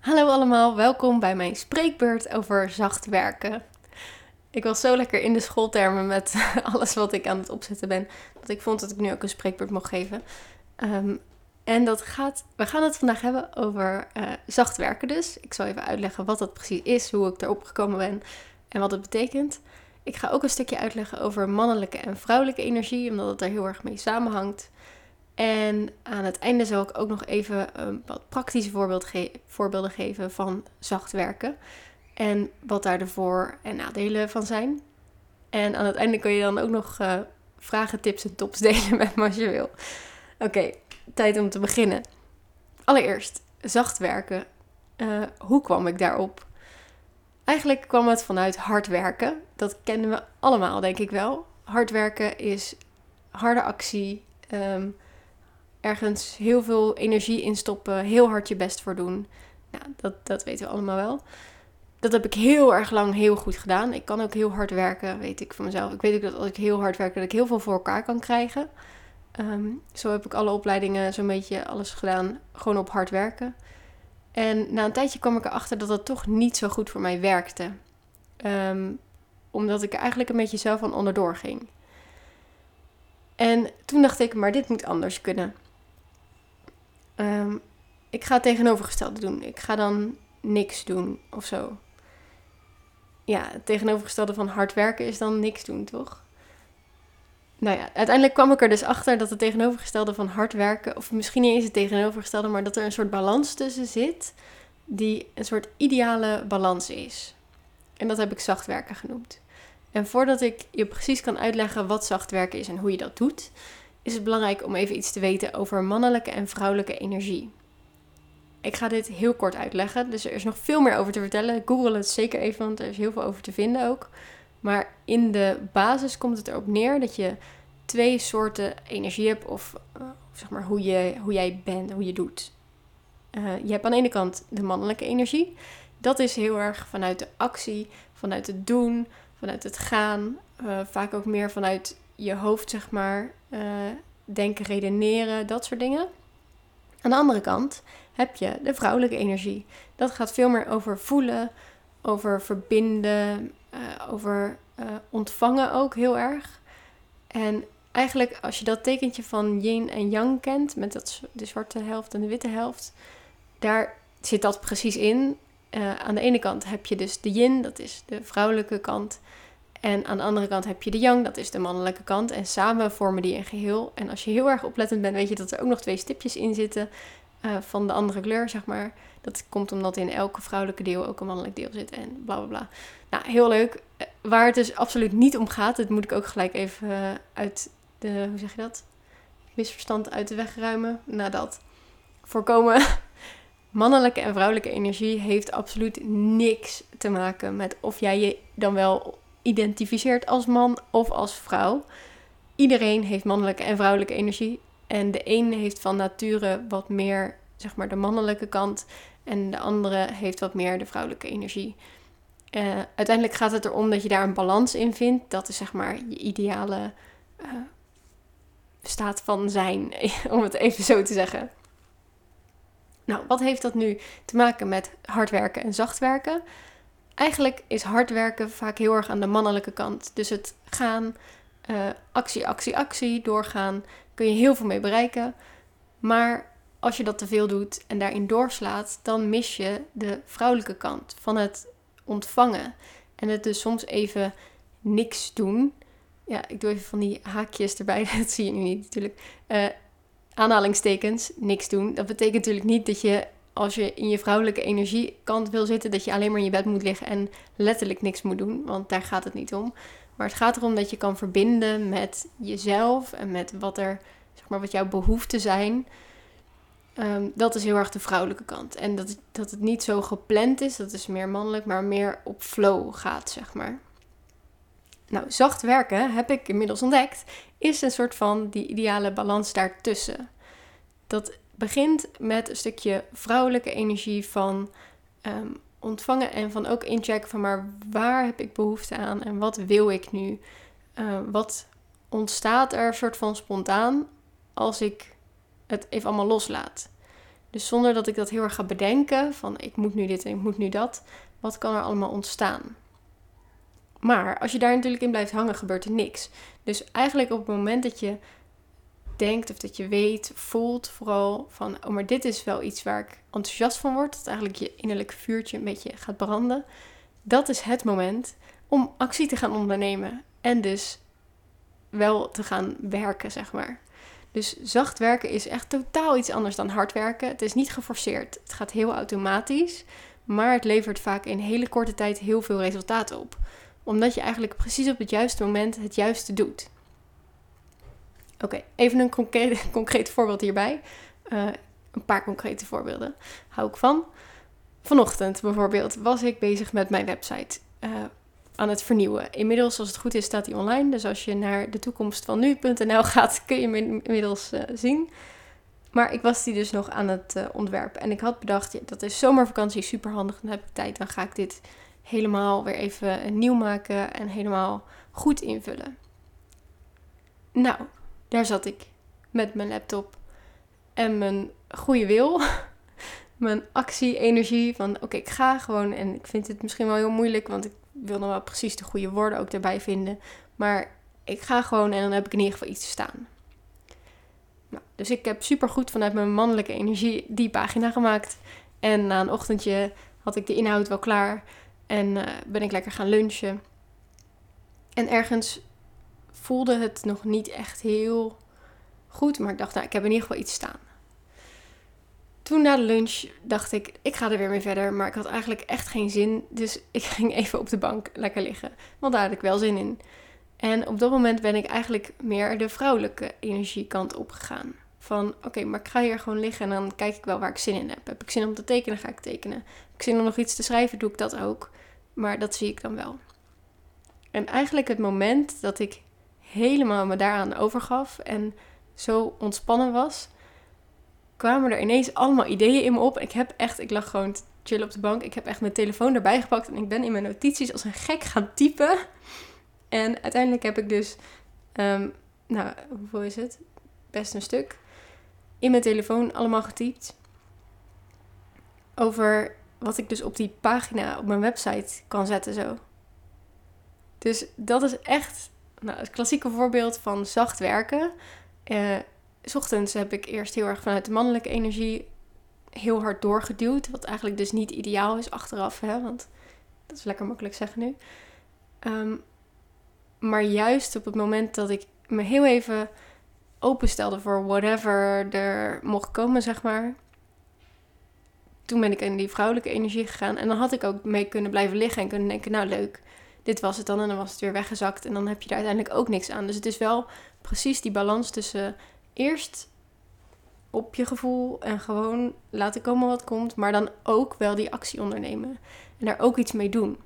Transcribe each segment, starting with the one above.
Hallo allemaal, welkom bij mijn spreekbeurt over zacht werken. Ik was zo lekker in de schooltermen met alles wat ik aan het opzetten ben, dat ik vond dat ik nu ook een spreekbeurt mocht geven. Ehm, en dat gaat, we gaan het vandaag hebben over uh, zacht werken dus. Ik zal even uitleggen wat dat precies is, hoe ik erop gekomen ben en wat het betekent. Ik ga ook een stukje uitleggen over mannelijke en vrouwelijke energie, omdat het er heel erg mee samenhangt. En aan het einde zal ik ook nog even een wat praktische voorbeeld voorbeelden geven van zacht werken. En wat daar de voor- en nadelen van zijn. En aan het einde kun je dan ook nog uh, vragen, tips en tops delen met me als je wil. Oké, tijd om te beginnen. Allereerst, zacht werken. Uh, hoe kwam ik daarop? Eigenlijk kwam het vanuit hard werken. Dat kennen we allemaal, denk ik wel. Hard werken is harde actie. Um, ergens heel veel energie in stoppen, heel hard je best voor doen. Dat, dat weten we allemaal wel. Dat heb ik heel erg lang heel goed gedaan. Ik kan ook heel hard werken, weet ik van mezelf. Ik weet ook dat als ik heel hard werk, dat ik heel veel voor elkaar kan krijgen. Ehm, zo heb ik alle opleidingen, zo'n beetje alles gedaan, gewoon op hard werken. En na een tijdje kwam ik erachter dat dat toch niet zo goed voor mij werkte. Um, omdat ik eigenlijk een beetje zelf aan onderdoor ging. En toen dacht ik, maar dit moet anders kunnen. Um, ik ga het tegenovergestelde doen. Ik ga dan niks doen of zo. Ja, het tegenovergestelde van hard werken is dan niks doen, toch? Nou ja, uiteindelijk kwam ik er dus achter dat het tegenovergestelde van hard werken, of misschien niet eens het tegenovergestelde, maar dat er een soort balans tussen zit, die een soort ideale balans is. En dat heb ik zacht werken genoemd. En voordat ik je precies kan uitleggen wat zacht werken is en hoe je dat doet, is het belangrijk om even iets te weten over mannelijke en vrouwelijke energie. Ik ga dit heel kort uitleggen, dus er is nog veel meer over te vertellen. Google het zeker even, want er is heel veel over te vinden ook. Maar in de basis komt het erop neer dat je twee soorten energie hebt, of uh, zeg maar hoe, je, hoe jij bent, hoe je doet. Uh, je hebt aan de ene kant de mannelijke energie. Dat is heel erg vanuit de actie, vanuit het doen, vanuit het gaan. Uh, vaak ook meer vanuit je hoofd, zeg maar, uh, denken, redeneren, dat soort dingen. Aan de andere kant heb je de vrouwelijke energie. Dat gaat veel meer over voelen, over verbinden, uh, over uh, ontvangen ook heel erg. En eigenlijk als je dat tekentje van yin en yang kent, met dat, de zwarte helft en de witte helft, daar zit dat precies in. Aan de ene kant heb je dus de yin, dat is de vrouwelijke kant. En aan de andere kant heb je de yang, dat is de mannelijke kant. En samen vormen die een geheel. En als je heel erg oplettend bent, weet je dat er ook nog twee stipjes in zitten uh, van de andere kleur, zeg maar. Dat komt omdat in elke vrouwelijke deel ook een mannelijk deel zit en bla bla bla. Nou, heel leuk. Uh, waar het dus absoluut niet om gaat, dat moet ik ook gelijk even uh, uit de, hoe zeg je dat? Misverstand uit de weg ruimen. Nou, dat. Voorkomen. Mannelijke en vrouwelijke energie heeft absoluut niks te maken met of jij je dan wel identificeert als man of als vrouw. Iedereen heeft mannelijke en vrouwelijke energie. En de een heeft van nature wat meer, zeg maar, de mannelijke kant. En de andere heeft wat meer de vrouwelijke energie. Uh, uiteindelijk gaat het erom dat je daar een balans in vindt. Dat is zeg maar je ideale uh, staat van zijn, om het even zo te zeggen. Nou, wat heeft dat nu te maken met hard werken en zacht werken? Eigenlijk is hard werken vaak heel erg aan de mannelijke kant. Dus het gaan, uh, actie, actie, actie, doorgaan, kun je heel veel mee bereiken. Maar als je dat te veel doet en daarin doorslaat, dan mis je de vrouwelijke kant van het ontvangen. En het dus soms even niks doen. Ja, ik doe even van die haakjes erbij, dat zie je nu niet natuurlijk. Uh, aanhalingstekens, niks doen. Dat betekent natuurlijk niet dat je als je in je vrouwelijke energiekant wil zitten, dat je alleen maar in je bed moet liggen en letterlijk niks moet doen. Want daar gaat het niet om. Maar het gaat erom dat je kan verbinden met jezelf en met wat er, zeg maar, wat jouw behoeften zijn. Um, dat is heel erg de vrouwelijke kant. En dat, dat het niet zo gepland is, dat is meer mannelijk, maar meer op flow gaat, zeg maar. Nou, zacht werken, heb ik inmiddels ontdekt, is een soort van die ideale balans daartussen. Dat begint met een stukje vrouwelijke energie van um, ontvangen en van ook inchecken van maar waar heb ik behoefte aan en wat wil ik nu? Uh, wat ontstaat er soort van spontaan als ik het even allemaal loslaat? Dus zonder dat ik dat heel erg ga bedenken van ik moet nu dit en ik moet nu dat, wat kan er allemaal ontstaan? Maar als je daar natuurlijk in blijft hangen, gebeurt er niks. Dus eigenlijk op het moment dat je denkt of dat je weet, voelt vooral van, oh maar dit is wel iets waar ik enthousiast van word, dat eigenlijk je innerlijke vuurtje een beetje gaat branden, dat is het moment om actie te gaan ondernemen en dus wel te gaan werken, zeg maar. Dus zacht werken is echt totaal iets anders dan hard werken. Het is niet geforceerd. Het gaat heel automatisch, maar het levert vaak in hele korte tijd heel veel resultaat op. Omdat je eigenlijk precies op het juiste moment het juiste doet. Oké, even een concreet, concreet voorbeeld hierbij. Uh, een paar concrete voorbeelden hou ik van. Vanochtend bijvoorbeeld was ik bezig met mijn website uh, aan het vernieuwen. Inmiddels, als het goed is, staat die online. Dus als je naar de toekomst van nu.nl gaat, kun je hem inmiddels uh, zien. Maar ik was die dus nog aan het uh, ontwerpen. En ik had bedacht, ja, dat is zomervakantie, super handig. Dan heb ik tijd, dan ga ik dit helemaal weer even nieuw maken en helemaal goed invullen. Nou, daar zat ik met mijn laptop en mijn goede wil. mijn actie, energie van oké, ik ga gewoon. En ik vind het misschien wel heel moeilijk, want ik wil nog wel precies de goede woorden ook erbij vinden. Maar ik ga gewoon en dan heb ik in ieder geval iets te staan. Nou, dus ik heb super goed vanuit mijn mannelijke energie die pagina gemaakt. En na een ochtendje had ik de inhoud wel klaar. En uh, ben ik lekker gaan lunchen. En ergens voelde het nog niet echt heel goed. Maar ik dacht, nou, ik heb in ieder geval iets staan. Toen na de lunch dacht ik, ik ga er weer mee verder. Maar ik had eigenlijk echt geen zin. Dus ik ging even op de bank lekker liggen. Want daar had ik wel zin in. En op dat moment ben ik eigenlijk meer de vrouwelijke energiekant opgegaan. Van oké, maar ik ga hier gewoon liggen en dan kijk ik wel waar ik zin in heb. Heb ik zin om te tekenen, ga ik tekenen. Heb ik zin om nog iets te schrijven, doe ik dat ook. Maar dat zie ik dan wel. En eigenlijk het moment dat ik helemaal me daaraan overgaf en zo ontspannen was, kwamen er ineens allemaal ideeën in me op. Ik heb echt, ik lag gewoon te chillen op de bank. Ik heb echt mijn telefoon erbij gepakt en ik ben in mijn notities als een gek gaan typen. En uiteindelijk heb ik dus, um, nou, hoeveel is het? Best een stuk. In mijn telefoon allemaal getypt. Over wat ik dus op die pagina op mijn website kan zetten zo. Dus dat is echt nou, het klassieke voorbeeld van zacht werken. Uh, s ochtends heb ik eerst heel erg vanuit de mannelijke energie heel hard doorgeduwd. Wat eigenlijk dus niet ideaal is achteraf, hè, want dat is lekker makkelijk zeggen nu. Um, maar juist op het moment dat ik me heel even openstelde voor whatever er mocht komen, zeg maar. Toen ben ik in die vrouwelijke energie gegaan. En dan had ik ook mee kunnen blijven liggen en kunnen denken, nou leuk, dit was het dan. En dan was het weer weggezakt. En dan heb je daar uiteindelijk ook niks aan. Dus het is wel precies die balans tussen eerst op je gevoel en gewoon laten komen wat komt. Maar dan ook wel die actie ondernemen. En daar ook iets mee doen.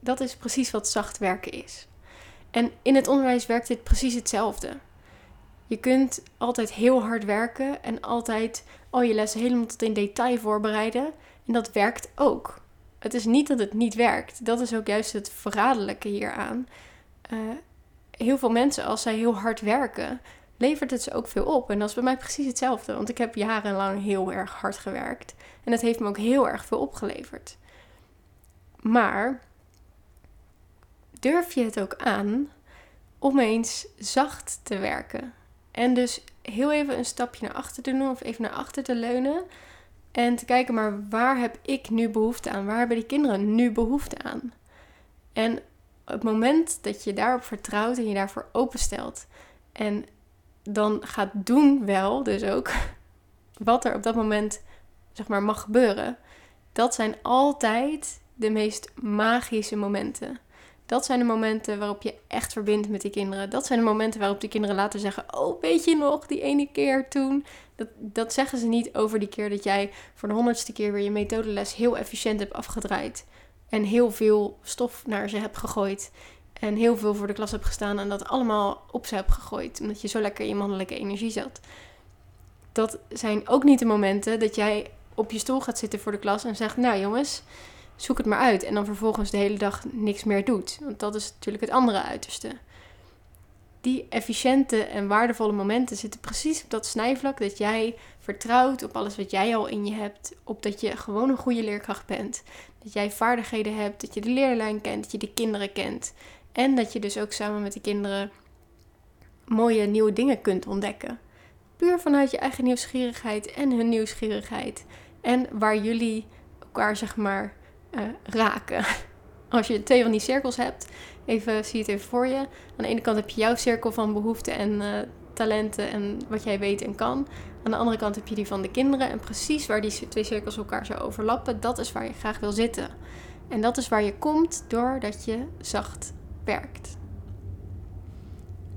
Dat is precies wat zacht werken is. En in het onderwijs werkt dit precies hetzelfde. Je kunt altijd heel hard werken en altijd al je lessen helemaal tot in detail voorbereiden. En dat werkt ook. Het is niet dat het niet werkt. Dat is ook juist het verraderlijke hieraan. Uh, heel veel mensen, als zij heel hard werken, levert het ze ook veel op. En dat is bij mij precies hetzelfde. Want ik heb jarenlang heel erg hard gewerkt. En het heeft me ook heel erg veel opgeleverd. Maar durf je het ook aan om eens zacht te werken. En dus heel even een stapje naar achter te doen of even naar achter te leunen. En te kijken, maar waar heb ik nu behoefte aan? Waar hebben die kinderen nu behoefte aan? En het moment dat je daarop vertrouwt en je daarvoor openstelt. En dan gaat doen wel, dus ook wat er op dat moment zeg maar mag gebeuren. Dat zijn altijd de meest magische momenten. Dat zijn de momenten waarop je echt verbindt met die kinderen. Dat zijn de momenten waarop die kinderen laten zeggen: Oh, weet je nog, die ene keer toen. Dat, dat zeggen ze niet over die keer dat jij voor de honderdste keer weer je methodeles heel efficiënt hebt afgedraaid. En heel veel stof naar ze hebt gegooid. En heel veel voor de klas hebt gestaan en dat allemaal op ze hebt gegooid. Omdat je zo lekker in je mannelijke energie zat. Dat zijn ook niet de momenten dat jij op je stoel gaat zitten voor de klas en zegt: Nou jongens, zoek het maar uit. En dan vervolgens de hele dag niks meer doet. Want dat is natuurlijk het andere uiterste. die efficiënte en waardevolle momenten zitten precies op dat snijvlak dat jij vertrouwt op alles wat jij al in je hebt. Op dat je gewoon een goede leerkracht bent. Dat jij vaardigheden hebt, dat je de leerlijn kent, dat je de kinderen kent. En dat je dus ook samen met de kinderen mooie nieuwe dingen kunt ontdekken. Puur vanuit je eigen nieuwsgierigheid en hun nieuwsgierigheid. En waar jullie elkaar zeg maar uh, raken. Als je twee van die cirkels hebt, even, zie het even voor je. Aan de ene kant heb je jouw cirkel van behoeften en uh, talenten en wat jij weet en kan. Aan de andere kant heb je die van de kinderen. En precies waar die twee cirkels elkaar zo overlappen, dat is waar je graag wil zitten. En dat is waar je komt doordat je zacht werkt.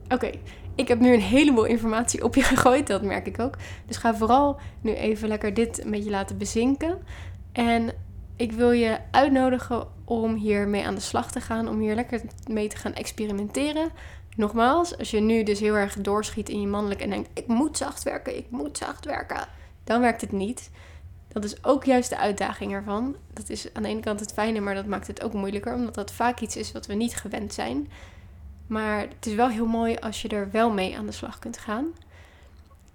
Oké, ik heb nu een heleboel informatie op je gegooid, dat merk ik ook. Dus ga vooral nu even lekker dit een beetje laten bezinken. En ik wil je uitnodigen om hiermee aan de slag te gaan, om hier lekker mee te gaan experimenteren. Nogmaals, als je nu dus heel erg doorschiet in je mannelijk en denkt: ik moet zacht werken, ik moet zacht werken, dan werkt het niet. Dat is ook juist de uitdaging ervan. Dat is aan de ene kant het fijne, maar dat maakt het ook moeilijker, omdat dat vaak iets is wat we niet gewend zijn. Maar het is wel heel mooi als je er wel mee aan de slag kunt gaan.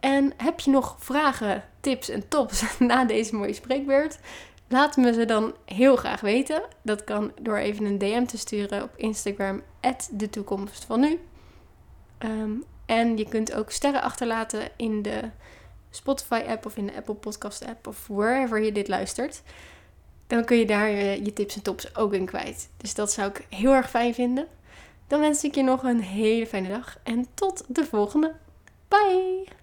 En heb je nog vragen, tips en tops na deze mooie spreekbeurt? Laat me ze dan heel graag weten. Dat kan door even een DM te sturen op Instagram, de toekomst van nu. Ehm, en je kunt ook sterren achterlaten in de Spotify-app of in de Apple Podcast-app of wherever je dit luistert. Dan kun je daar je, je tips en tops ook in kwijt. Dus dat zou ik heel erg fijn vinden. Dan wens ik je nog een hele fijne dag en tot de volgende. Bye!